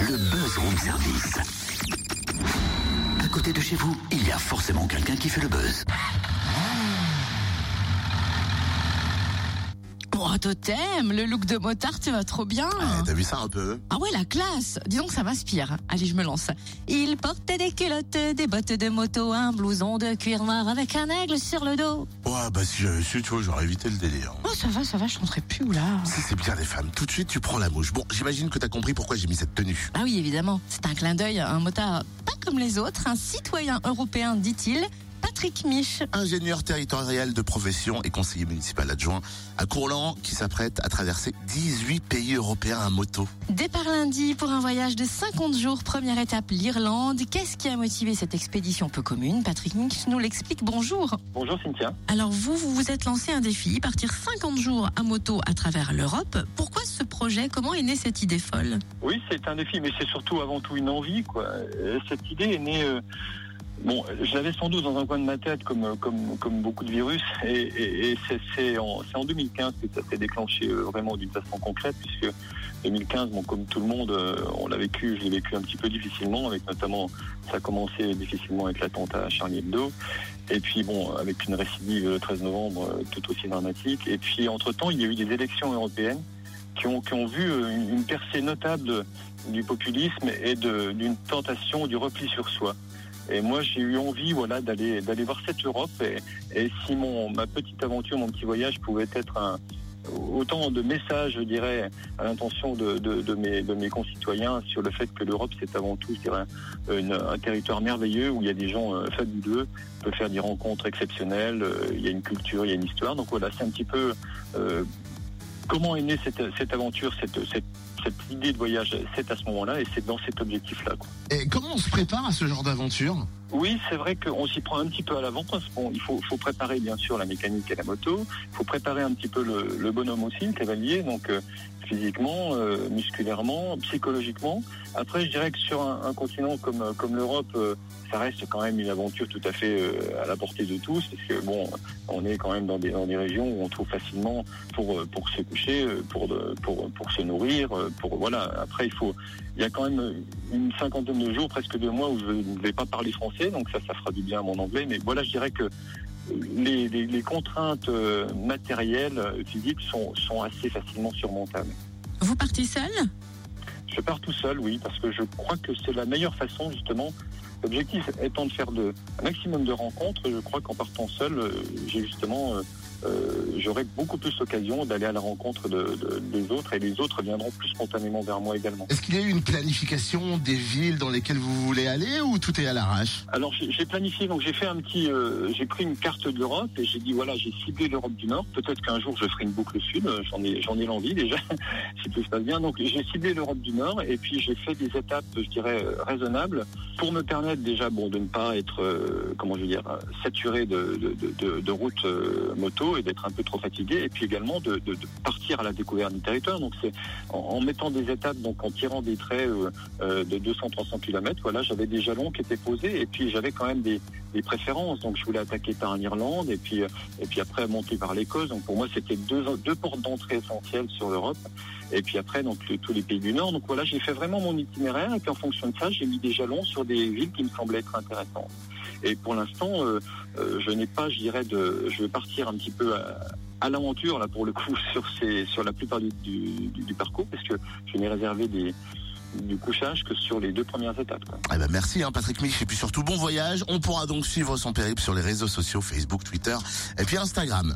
le buzz room service. À côté de chez vous, il y a forcément quelqu'un qui fait le buzz. Oh, totem, le look de motard, tu vas trop bien. Ouais, T'as vu ça un peu? Ah ouais, la classe. Dis donc, ça m'inspire. Allez, je me lance. Il portait des culottes, des bottes de moto, un blouson de cuir noir avec un aigle sur le dos. Ouais, bah si j'avais su, tu vois, j'aurais évité le délire. Oh, ça va, ça va, je chanterai plus, oula. Si c'est bien les femmes, tout de suite tu prends la mouche. Bon, j'imagine que t'as compris pourquoi j'ai mis cette tenue. Ah oui, évidemment. C'est un clin d'œil à un motard pas comme les autres, un citoyen européen, dit-il. Patrick Mich. Ingénieur territorial de profession et conseiller municipal adjoint à Courland qui s'apprête à traverser 18 pays européens à moto. Départ lundi pour un voyage de 50 jours. Première étape, l'Irlande. Qu'est-ce qui a motivé cette expédition peu commune? Patrick Mich nous l'explique. Bonjour. Bonjour Cynthia. Alors vous, vous vous êtes lancé un défi, partir 50 jours à moto à travers l'Europe. Pourquoi ce projet? Comment est née cette idée folle? Oui, c'est un défi, mais c'est surtout avant tout une envie. Quoi. Euh, Cette idée est née. euh, Bon, je l'avais sans doute dans un coin de ma tête, comme comme beaucoup de virus, et, et, c'est en, en 2015 que ça s'est déclenché euh, vraiment d'une façon concrète, puisque 2015, bon, comme tout le monde, euh, on l'a vécu, je l'ai vécu un petit peu difficilement, avec notamment, ça a commencé difficilement avec l'attentat à Charlie Hebdo, et puis bon, avec une récidive le 13 novembre euh, tout aussi dramatique, et puis entre-temps, il y a eu des élections européennes qui ont, qui ont vu euh, une, percée notable du populisme et d'une tentation du repli sur soi. Et moi, j'ai eu envie, voilà, d'aller voir cette Europe. Et, si mon ma petite aventure, mon petit voyage pouvait être autant de messages, je dirais, à l'intention de, de, de mes de mes concitoyens sur le fait que l'Europe, c'est avant tout, je dirais, un territoire merveilleux où il y a des gens euh, fabuleux, on peut faire des rencontres exceptionnelles. euh, il y a une culture, il y a une histoire. Donc voilà, c'est un petit peu comment est née cette, aventure, cette, cette idée de voyage, c'est à ce moment-là et c'est dans cet objectif-là. Et comment on se prépare à ce genre d'aventure? Oui, c'est vrai qu'on s'y prend un petit peu à l'avance. Bon, il faut, préparer bien sûr la mécanique et la moto. Il faut préparer un petit peu le, bonhomme aussi, le cavalier, donc euh, physiquement, euh, musculairement, psychologiquement. Après, je dirais que sur un, continent comme, l'Europe, euh, ça reste quand même une aventure tout à fait à la portée de tous, parce que bon, on est quand même dans des, régions où on trouve facilement pour, se coucher, pour, se nourrir, voilà. Après, il faut, il y a quand même une cinquantaine de jours, presque deux mois où je ne vais pas parler français, donc ça, ça fera du bien à mon anglais. Mais voilà, je dirais que les, les, les contraintes euh, matérielles, euh, physiques sont, sont assez facilement surmontables. Vous partez seul? Je pars tout seul, oui, parce que je crois que c'est la meilleure façon, justement. L'objectif étant de faire de, un maximum de rencontres, je crois qu'en partant seul, euh, j'ai justement, j'aurai beaucoup plus l'occasion d'aller à la rencontre de, de- des autres et les autres viendront plus spontanément vers moi également. Est-ce qu'il y a eu une planification des villes dans lesquelles vous voulez aller ou tout est à l'arrache Alors j'ai planifié, donc j'ai fait un petit, euh, j'ai pris une carte de l'Europe et j'ai dit voilà, j'ai ciblé l'Europe du Nord. Peut-être qu'un jour je ferai une boucle sud, euh, j'en ai, j'en ai l'envie déjà, si tout se passe bien. Donc j'ai ciblé l'Europe du Nord et puis j'ai fait des étapes, je dirais, euh, raisonnables pour me permettre déjà, bon, de ne pas être, euh, comment je veux dire, euh, saturé de, de, de, de, de routes euh, moto et d'être un peu trop fatigué et puis également de, partir à la découverte du territoire. Donc c'est en, mettant des étapes, donc en tirant des traits euh, euh, de 200-300 km, voilà, j'avais des jalons qui étaient posés et puis j'avais quand même des, préférences. Donc je voulais attaquer par l'Irlande et puis euh, et puis après monter par l'Écosse. Donc pour moi c'était deux portes d'entrée essentielles sur l'Europe. Et puis après donc tous les pays du Nord. Donc voilà, j'ai fait vraiment mon itinéraire et puis en fonction de ça, j'ai mis des jalons sur des villes qui me semblaient être intéressantes. Et pour l'instant, je n'ai pas, je dirais, de, je vais partir un petit peu à, à l'aventure là pour le coup sur ces, sur la plupart du, parcours parce que je n'ai réservé du couchage que sur les deux premières étapes. Quoi. Eh ben merci hein, Patrick Mich et puis surtout bon voyage. On pourra donc suivre son périple sur les réseaux sociaux Facebook, Twitter et puis Instagram.